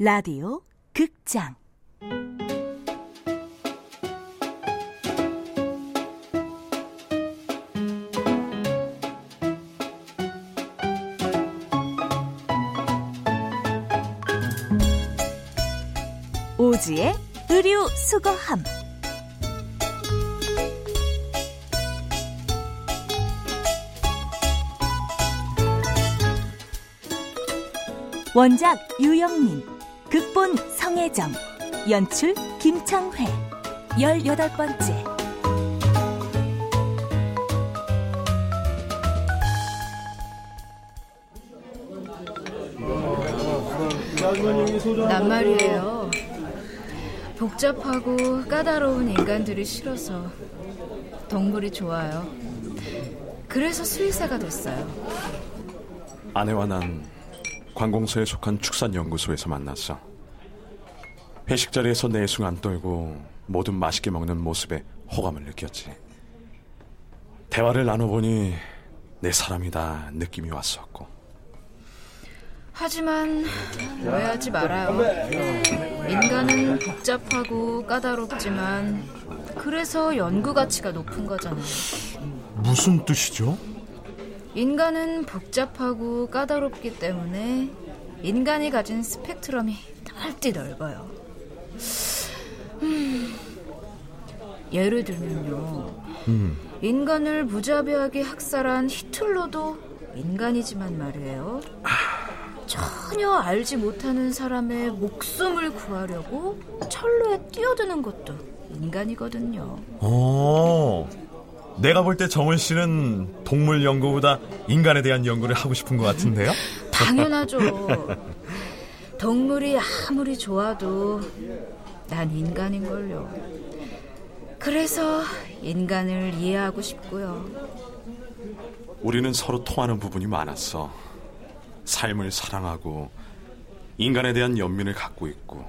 라디오 극장. 오지의 의류 수거함. 원작 유영민 극본 성혜정 연출 김창회 열여덟 번째 난 말이에요. 복잡하고 까다로운 인간들이 싫어서 동물이 좋아요. 그래서 수의사가 됐어요. 아내와 난 관공서에 속한 축산연구소에서 만났어. 회식 자리에서 내숭 안 떨고 뭐든 맛있게 먹는 모습에 호감을 느꼈지. 대화를 나눠보니 내 사람이다 느낌이 왔었고. 하지만 오해하지 말아요. 인간은 복잡하고 까다롭지만 그래서 연구 가치가 높은 거잖아요. 무슨 뜻이죠? 인간은 복잡하고 까다롭기 때문에 인간이 가진 스펙트럼이 넓디 넓어요. 음, 예를 들면요. 인간을 무자비하게 학살한 히틀러도 인간이지만 말이에요. 전혀 알지 못하는 사람의 목숨을 구하려고 철로에 뛰어드는 것도 인간이거든요. 어, 내가 볼 때 정은 씨는 동물 연구보다 인간에 대한 연구를 하고 싶은 것 같은데요? 당연하죠. 동물이 아무리 좋아도 난 인간인걸요. 그래서 인간을 이해하고 싶고요. 우리는 서로 통하는 부분이 많았어. 삶을 사랑하고 인간에 대한 연민을 갖고 있고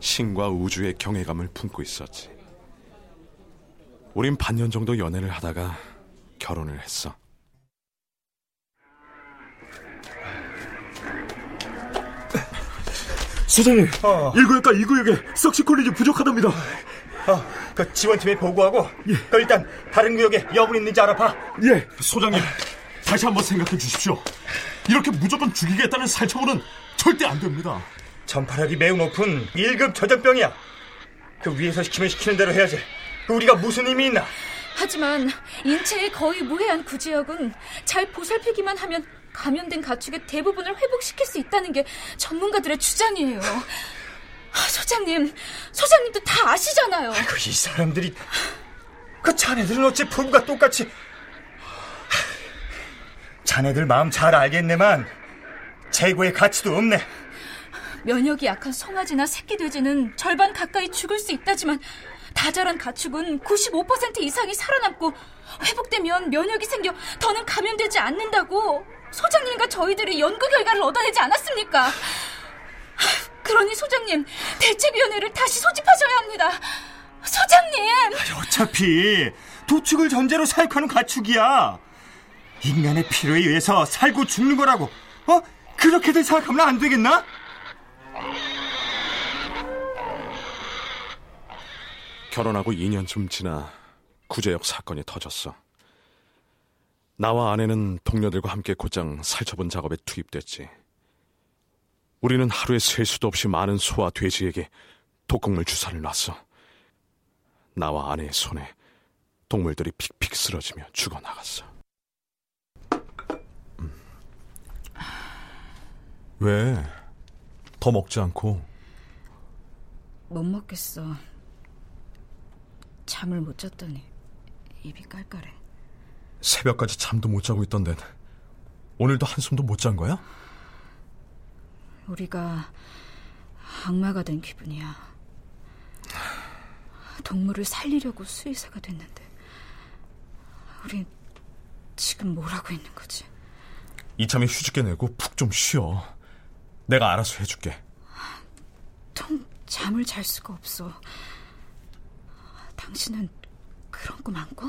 신과 우주의 경외감을 품고 있었지. 우린 반년 정도 연애를 하다가 결혼을 했어. 소장님, 1구역과 2구역에 썩시콜리지 부족하답니다. 어, 그 지원팀에 보고하고 그 일단 다른 구역에 여분 있는지 알아봐. 예, 소장님, 다시 한번 생각해 주십시오. 이렇게 무조건 죽이겠다는 살처분은 절대 안 됩니다. 전파력이 매우 높은 1급 저전병이야. 그 위에서 시키면 시키는 대로 해야지. 그 우리가 무슨 힘이 있나? 하지만 인체에 거의 무해한 구제역은 잘 보살피기만 하면 감염된 가축의 대부분을 회복시킬 수 있다는 게 전문가들의 주장이에요. 아, 소장님, 소장님도 다 아시잖아요. 그이 사람들이 그 자네들은 어째 부부가 똑같이 자네들 마음 잘 알겠네만 재고의 가치도 없네. 면역이 약한 송아지나 새끼 돼지는 절반 가까이 죽을 수 있다지만 다 자란 가축은 95% 이상이 살아남고 회복되면 면역이 생겨 더는 감염되지 않는다고 소장님과 저희들이 연구 결과를 얻어내지 않았습니까? 하, 그러니 소장님 대책위원회를 다시 소집하셔야 합니다. 소장님! 어차피 도축을 전제로 사육하는 가축이야. 인간의 필요에 의해서 살고 죽는 거라고. 어? 그렇게들 생각하면 안 되겠나? 결혼하고 2년쯤 지나 구제역 사건이 터졌어. 나와 아내는 동료들과 함께 곧장 살처분 작업에 투입됐지. 우리는 하루에 셀 수도 없이 많은 소와 돼지에게 독극물 주사를 놨어. 나와 아내의 손에 동물들이 픽픽 쓰러지며 죽어나갔어. 왜? 더 먹지 않고? 못 먹겠어. 잠을 못 잤더니 입이 깔깔해. 새벽까지 잠도 못 자고 있던데 오늘도 한숨도 못 잔 거야? 우리가 악마가 된 기분이야. 동물을 살리려고 수의사가 됐는데 우린 지금 뭘 하고 있는 거지? 이참에 휴직계 내고 푹 좀 쉬어. 내가 알아서 해줄게. 통 잠을 잘 수가 없어. 당신은 그런 꿈 안 꿔?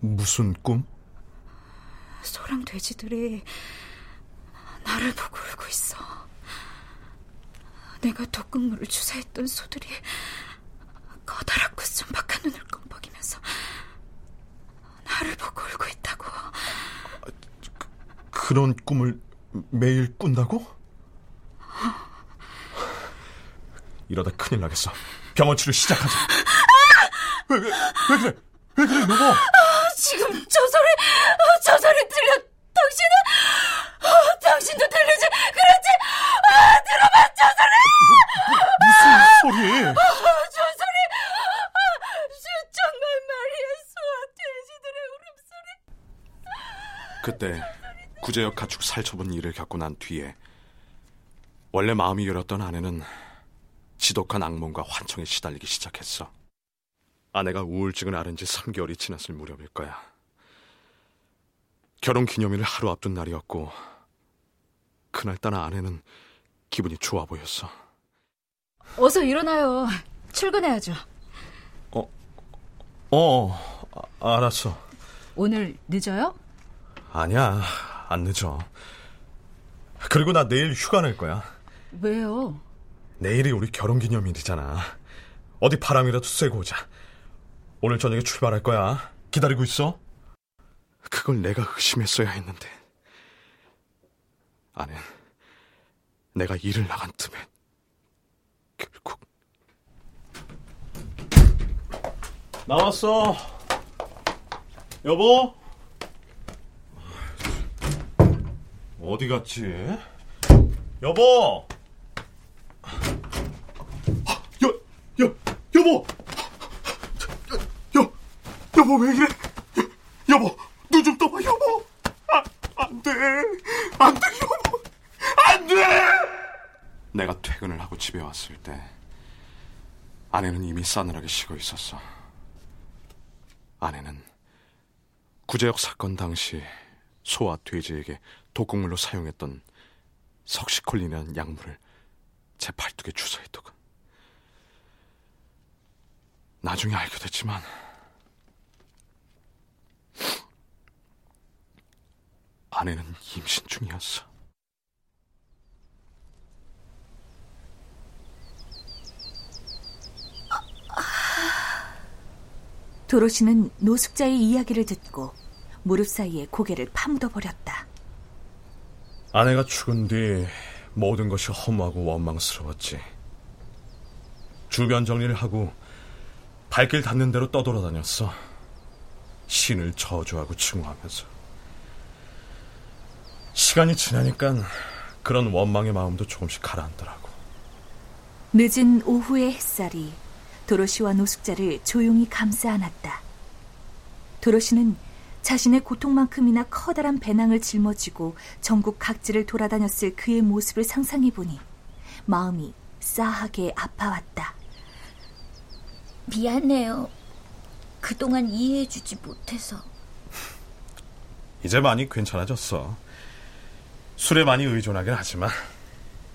무슨 꿈? 소랑 돼지들이 나를 보고 울고 있어. 내가 독극물을 주사했던 소들이 커다랗고 순박한 눈을 껌뻑이면서 나를 보고 울고 있다고. 그 런 꿈을 매일 꾼다고? 이러다 큰일 나겠어. 병원 치료 시작하자. 왜, 왜, 왜 그래? 왜 그래, 여보? 지금 저 소리, 저 소리 들려. 당신은, 어, 당신도 들리지? 그렇지? 아, 들어봐, 저 소리! 무슨 소리? 아, 저 소리! 아, 정말 말이야, 소와 돼지들의 울음소리. 그때 구제역 가축 살처분 일을 겪고 난 뒤에 원래 마음이 열었던 아내는 지독한 악몽과 환청에 시달리기 시작했어. 아내가 우울증을 앓은 지 3개월이 지났을 무렵일 거야. 결혼 기념일을 하루 앞둔 날이었고 그날따라 아내는 기분이 좋아 보였어. 어서 일어나요. 출근해야죠. 어, 아, 알았어. 오늘 늦어요? 아니야, 안 늦어. 그리고 나 내일 휴가 낼 거야. 왜요? 내일이 우리 결혼 기념일이잖아. 어디 바람이라도 쐬고 오자. 오늘 저녁에 출발할 거야. 기다리고 있어. 그걸 내가 의심했어야 했는데. 아내, 내가 일을 나간 틈에 결국 나왔어. 여보? 어디 갔지? 여보! 여, 여, 여보! 여, 여보 왜 이래? 여, 여보, 눈 좀 떠봐, 여보! 아, 안 돼! 안 돼, 여보! 안 돼! 내가 퇴근을 하고 집에 왔을 때 아내는 이미 싸늘하게 쉬고 있었어. 아내는 구제역 사건 당시 소와 돼지에게 독극물로 사용했던 석시콜린이라는 약물을 제 팔뚝에 주사했더군. 나중에 알게 됐지만 아내는 임신 중이었어. 도로시는 노숙자의 이야기를 듣고 무릎 사이에 고개를 파묻어 버렸다. 아내가 죽은 뒤 모든 것이 허무하고 원망스러웠지. 주변 정리를 하고 발길 닿는 대로 떠돌아다녔어. 신을 저주하고 증오하면서. 시간이 지나니까 그런 원망의 마음도 조금씩 가라앉더라고. 늦은 오후의 햇살이 도로시와 노숙자를 조용히 감싸 안았다. 도로시는 자신의 고통만큼이나 커다란 배낭을 짊어지고 전국 각지를 돌아다녔을 그의 모습을 상상해 보니 마음이 싸하게 아파왔다. 미안해요. 그동안 이해해주지 못해서. 이제 많이 괜찮아졌어. 술에 많이 의존하긴 하지만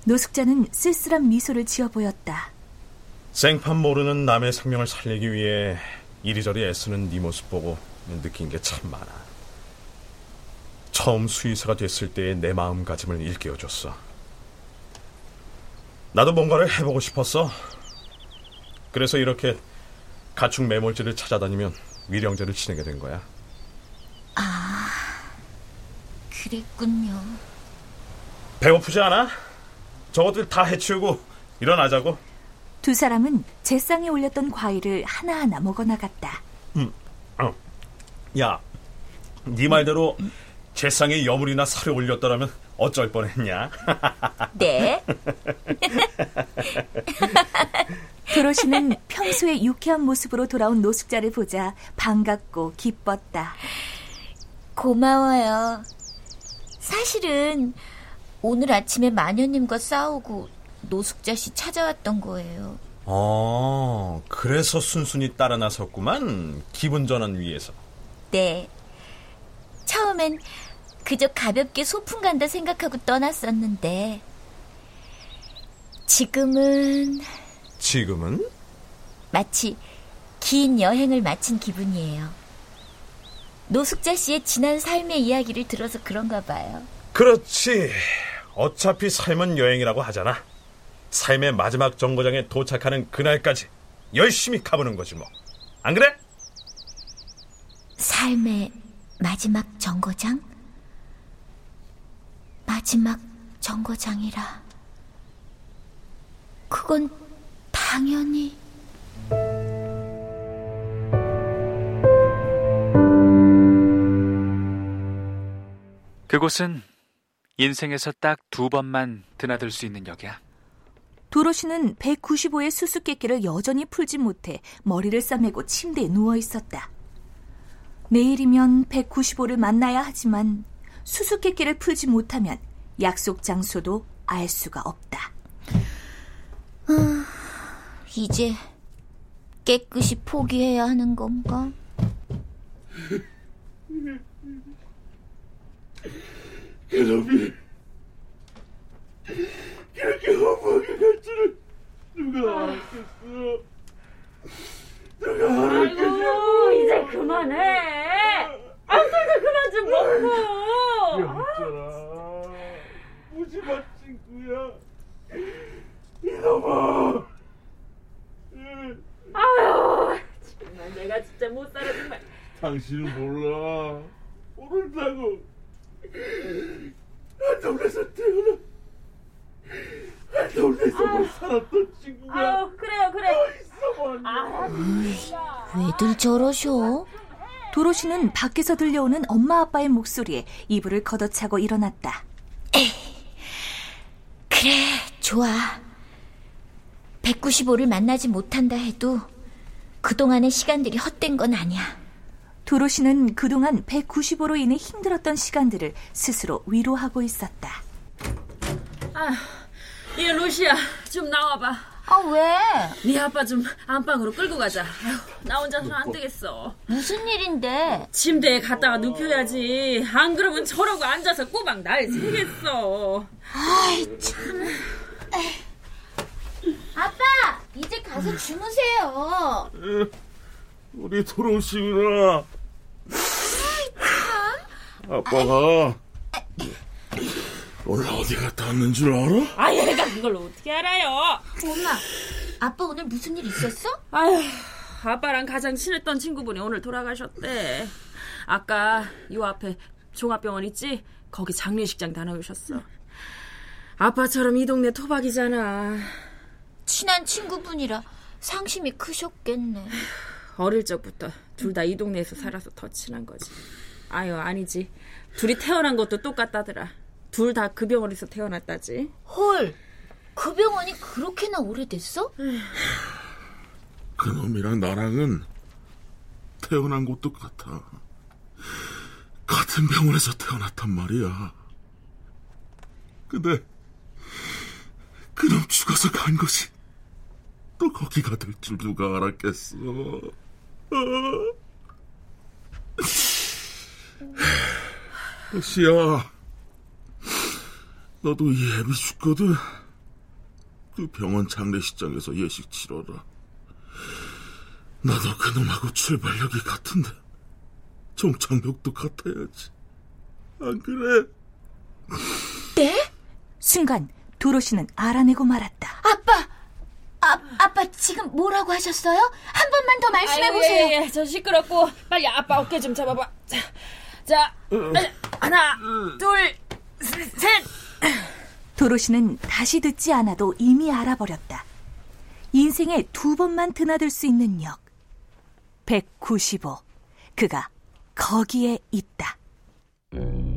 노숙자는 쓸쓸한 미소를 지어 보였다. 생판 모르는 남의 생명을 살리기 위해 이리저리 애쓰는 네 모습 보고 느낀 게 참 많아. 처음 수의사가 됐을 때의 내 마음가짐을 일깨워줬어. 나도 뭔가를 해보고 싶었어. 그래서 이렇게 가축 매몰지를 찾아다니면 위령제를 지내게 된 거야. 그랬군요. 배고프지 않아? 저것들 다 해치우고 일어나자고. 두 사람은 제상에 올렸던 과일을 하나하나 먹어 나갔다. 어. 야, 네 말대로 제상에 여물이나 살을 올렸더라면 어쩔 뻔했냐? 네. 도로시는 평소의 유쾌한 모습으로 돌아온 노숙자를 보자 반갑고 기뻤다. 고마워요. 사실은 오늘 아침에 마녀님과 싸우고 노숙자 씨 찾아왔던 거예요. 어, 그래서 순순히 따라 나섰구만. 기분 전환 위해서. 네. 처음엔 그저 가볍게 소풍 간다 생각하고 떠났었는데 지금은 지금은? 마치 긴 여행을 마친 기분이에요. 노숙자 씨의 지난 삶의 이야기를 들어서 그런가 봐요. 그렇지. 어차피 삶은 여행이라고 하잖아. 삶의 마지막 정거장에 도착하는 그날까지 열심히 가보는 거지 뭐. 안 그래? 삶의 마지막 정거장? 마지막 정거장이라. 그건 당연히. 그곳은 인생에서 딱 두 번만 드나들 수 있는 역이야. 도로시는 195의 수수께끼를 여전히 풀지 못해 머리를 싸매고 침대에 누워 있었다. 내일이면 195를 만나야 하지만 수수께끼를 풀지 못하면 약속 장소도 알 수가 없다. 아, 이제 깨끗이 포기해야 하는 건가? 그놈이 그렇게 허무하게 갈 줄은 누가 알았겠어? 누가 알았겠냐고? 이제 그만해. 안술도 그만 좀 먹고. 영철아, 무심한 친구야. 이놈아. 아유, 정말 내가 진짜 못 살아 정말. 당신은 몰라. 모른다고. 한동네에서 태어나. 한동네에서 살았던 친구가 아유, 그래요, 그래. 아, 왜들 저러셔? 도로시는 밖에서 들려오는 엄마 아빠의 목소리에 이불을 걷어차고 일어났다. 그래, 좋아. 195를 만나지 못한다 해도 그동안의 시간들이 헛된 건 아니야. 도로시는 그동안 195로 인해 힘들었던 시간들을 스스로 위로하고 있었다. 얘 로시야, 좀 나와봐. 아, 왜? 네 아빠 좀 안방으로 끌고 가자. 아휴, 나 혼자서는 안 되겠어. 무슨 일인데? 침대에 갔다가 눕혀야지. 안 그러면 저러고 앉아서 꼬박 날 새겠어. 아빠, 이제 가서 주무세요. 우리 도로시구나. 아빠가 오늘 어디 갔다 왔는 줄 알아? 아, 얘가 그걸 어떻게 알아요? 엄마, 아빠 오늘 무슨 일 있었어? 아휴, 아빠랑 가장 친했던 친구분이 오늘 돌아가셨대. 아까 요 앞에 종합병원 있지? 거기 장례식장 다녀오셨어. 아빠처럼 이 동네 토박이잖아. 친한 친구분이라 상심이 크셨겠네. 어릴 적부터 둘 다 이 동네에서 살아서 더 친한 거지. 아유, 아니지. 둘이 태어난 것도 똑같다더라. 둘 다 그 병원에서 태어났다지. 헐, 그 병원이 그렇게나 오래됐어? 그놈이랑 나랑은 태어난 곳도 같아. 같은 병원에서 태어났단 말이야. 근데 그놈 죽어서 간 것이 또 거기가 될 줄 누가 알았겠어. 시야, 너도 이 애비 죽거든. 그 병원 장례식장에서 예식 치러라. 나도 그놈하고 출발력이 같은데 종착역도 같아야지. 안 그래? 순간 도로시는 알아내고 말았다. 아빠, 아, 아빠 지금 뭐라고 하셨어요? 한 번만 더 말씀해 보세요. 예, 예, 저 시끄럽고 빨리 아빠 어깨 좀 잡아봐. 자, 자 하나, 둘, 셋. 도로시는 다시 듣지 않아도 이미 알아버렸다. 인생에 두 번만 드나들 수 있는 역. 195. 그가 거기에 있다. 어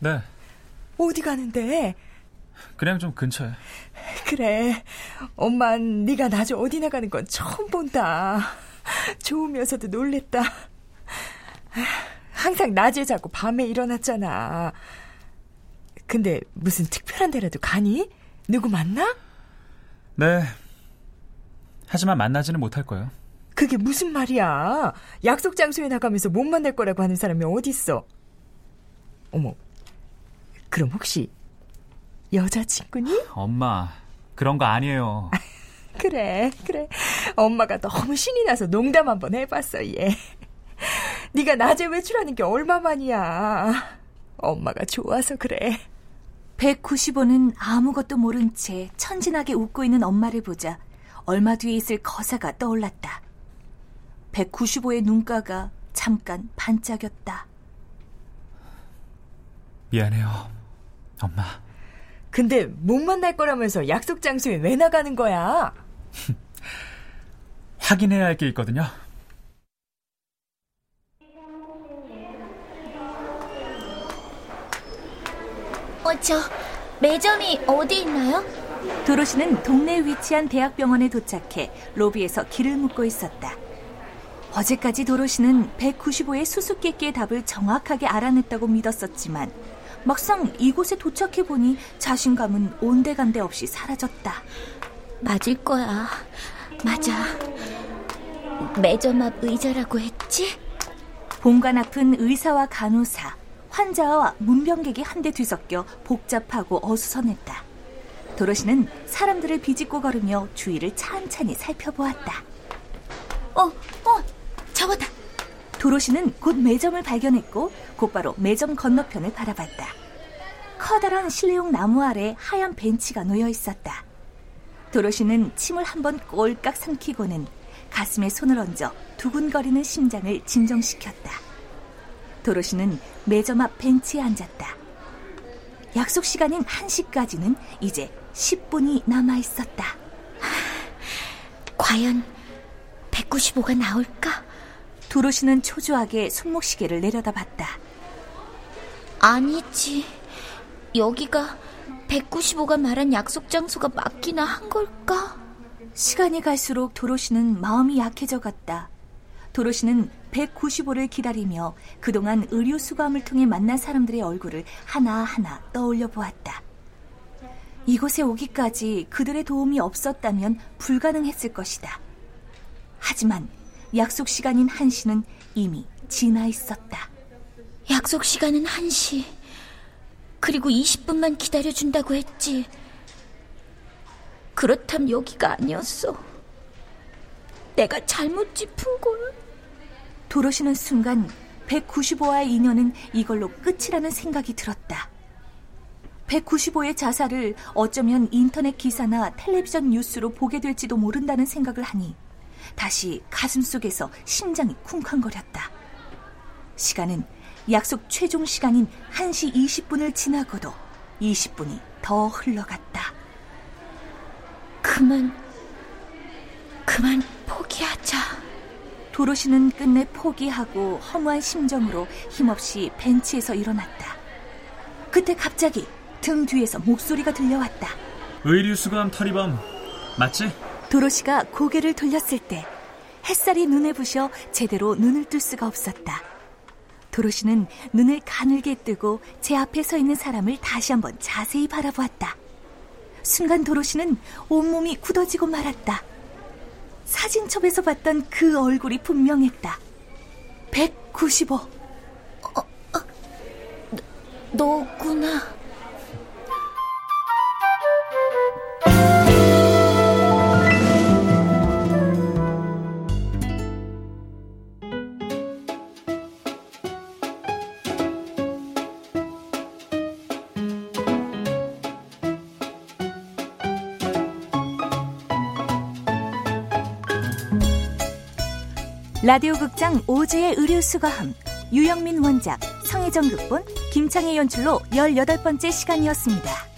네, 어디 가는데? 그냥 좀 근처에. 그래 엄만 네가 낮에 어디 나가는 건 처음 본다 좋으면서도 놀랬다 항상 낮에 자고 밤에 일어났잖아 근데 무슨 특별한 데라도 가니? 누구 만나? 네. 하지만 만나지는 못할 거예요. 그게 무슨 말이야 약속 장소에 나가면서 못 만날 거라고 하는 사람이 어딨어 어머 그럼 혹시 여자친구니? 엄마, 그런 거 아니에요. 그래, 그래. 엄마가 너무 신이 나서 농담 한번 해봤어, 얘. 네가 낮에 외출하는 게 얼마만이야. 엄마가 좋아서 그래. 195는 아무것도 모른 채 천진하게 웃고 있는 엄마를 보자 얼마 뒤에 있을 거사가 떠올랐다. 195의 눈가가 잠깐 반짝였다. 미안해요, 엄마. 근데 못 만날 거라면서 약속 장소에 왜 나가는 거야? 확인해야 할 게 있거든요. 어, 저 매점이 어디 있나요? 도로시는 동네에 위치한 대학병원에 도착해 로비에서 길을 묻고 있었다. 어제까지 도로시는 195의 수수께끼의 답을 정확하게 알아냈다고 믿었었지만 막상 이곳에 도착해보니 자신감은 온데간데 없이 사라졌다. 맞을 거야. 맞아. 매점 앞 의자라고 했지? 본관 앞은 의사와 간호사, 환자와 문병객이 한데 뒤섞여 복잡하고 어수선했다. 도로시는 사람들을 비집고 걸으며 주위를 찬찬히 살펴보았다. 어, 어, 저거다. 도로시는 곧 매점을 발견했고 곧바로 매점 건너편을 바라봤다. 커다란 실내용 나무 아래 하얀 벤치가 놓여 있었다. 도로시는 침을 한번 꼴깍 삼키고는 가슴에 손을 얹어 두근거리는 심장을 진정시켰다. 도로시는 매점 앞 벤치에 앉았다. 약속 시간인 1시까지는 이제 10분이 남아 있었다. 과연 195가 나올까? 도로시는 초조하게 손목시계를 내려다봤다. 아니지. 여기가 195가 말한 약속 장소가 맞기나 한 걸까? 시간이 갈수록 도로시는 마음이 약해져 갔다. 도로시는 195를 기다리며 그동안 의료 수감을 통해 만난 사람들의 얼굴을 하나하나 떠올려 보았다. 이곳에 오기까지 그들의 도움이 없었다면 불가능했을 것이다. 하지만 약속 시간인 1시는 이미 지나 있었다. 약속 시간은 1시. 그리고 20분만 기다려준다고 했지. 그렇다면 여기가 아니었어. 내가 잘못 짚은 걸. 도로시는 순간 195와의 인연은 이걸로 끝이라는 생각이 들었다. 195의 자살을 어쩌면 인터넷 기사나 텔레비전 뉴스로 보게 될지도 모른다는 생각을 하니 다시 가슴 속에서 심장이 쿵쾅거렸다. 시간은 약속 최종 시간인 1시 20분을 지나고도 20분이 더 흘러갔다. 그만, 그만 포기하자. 도로시는 끝내 포기하고 허무한 심정으로 힘없이 벤치에서 일어났다. 그때 갑자기 등 뒤에서 목소리가 들려왔다. 의류수감 탈의범 맞지? 도로시가 고개를 돌렸을 때 햇살이 눈에 부셔 제대로 눈을 뜰 수가 없었다. 도로시는 눈을 가늘게 뜨고 제 앞에 서 있는 사람을 다시 한번 자세히 바라보았다. 순간 도로시는 온몸이 굳어지고 말았다. 사진첩에서 봤던 그 얼굴이 분명했다. 195. 어, 어, 너, 너구나. 라디오 극장 오즈의 의류 수거함 유영민 원작 성혜정 극본 김창희 연출로 18번째 시간이었습니다.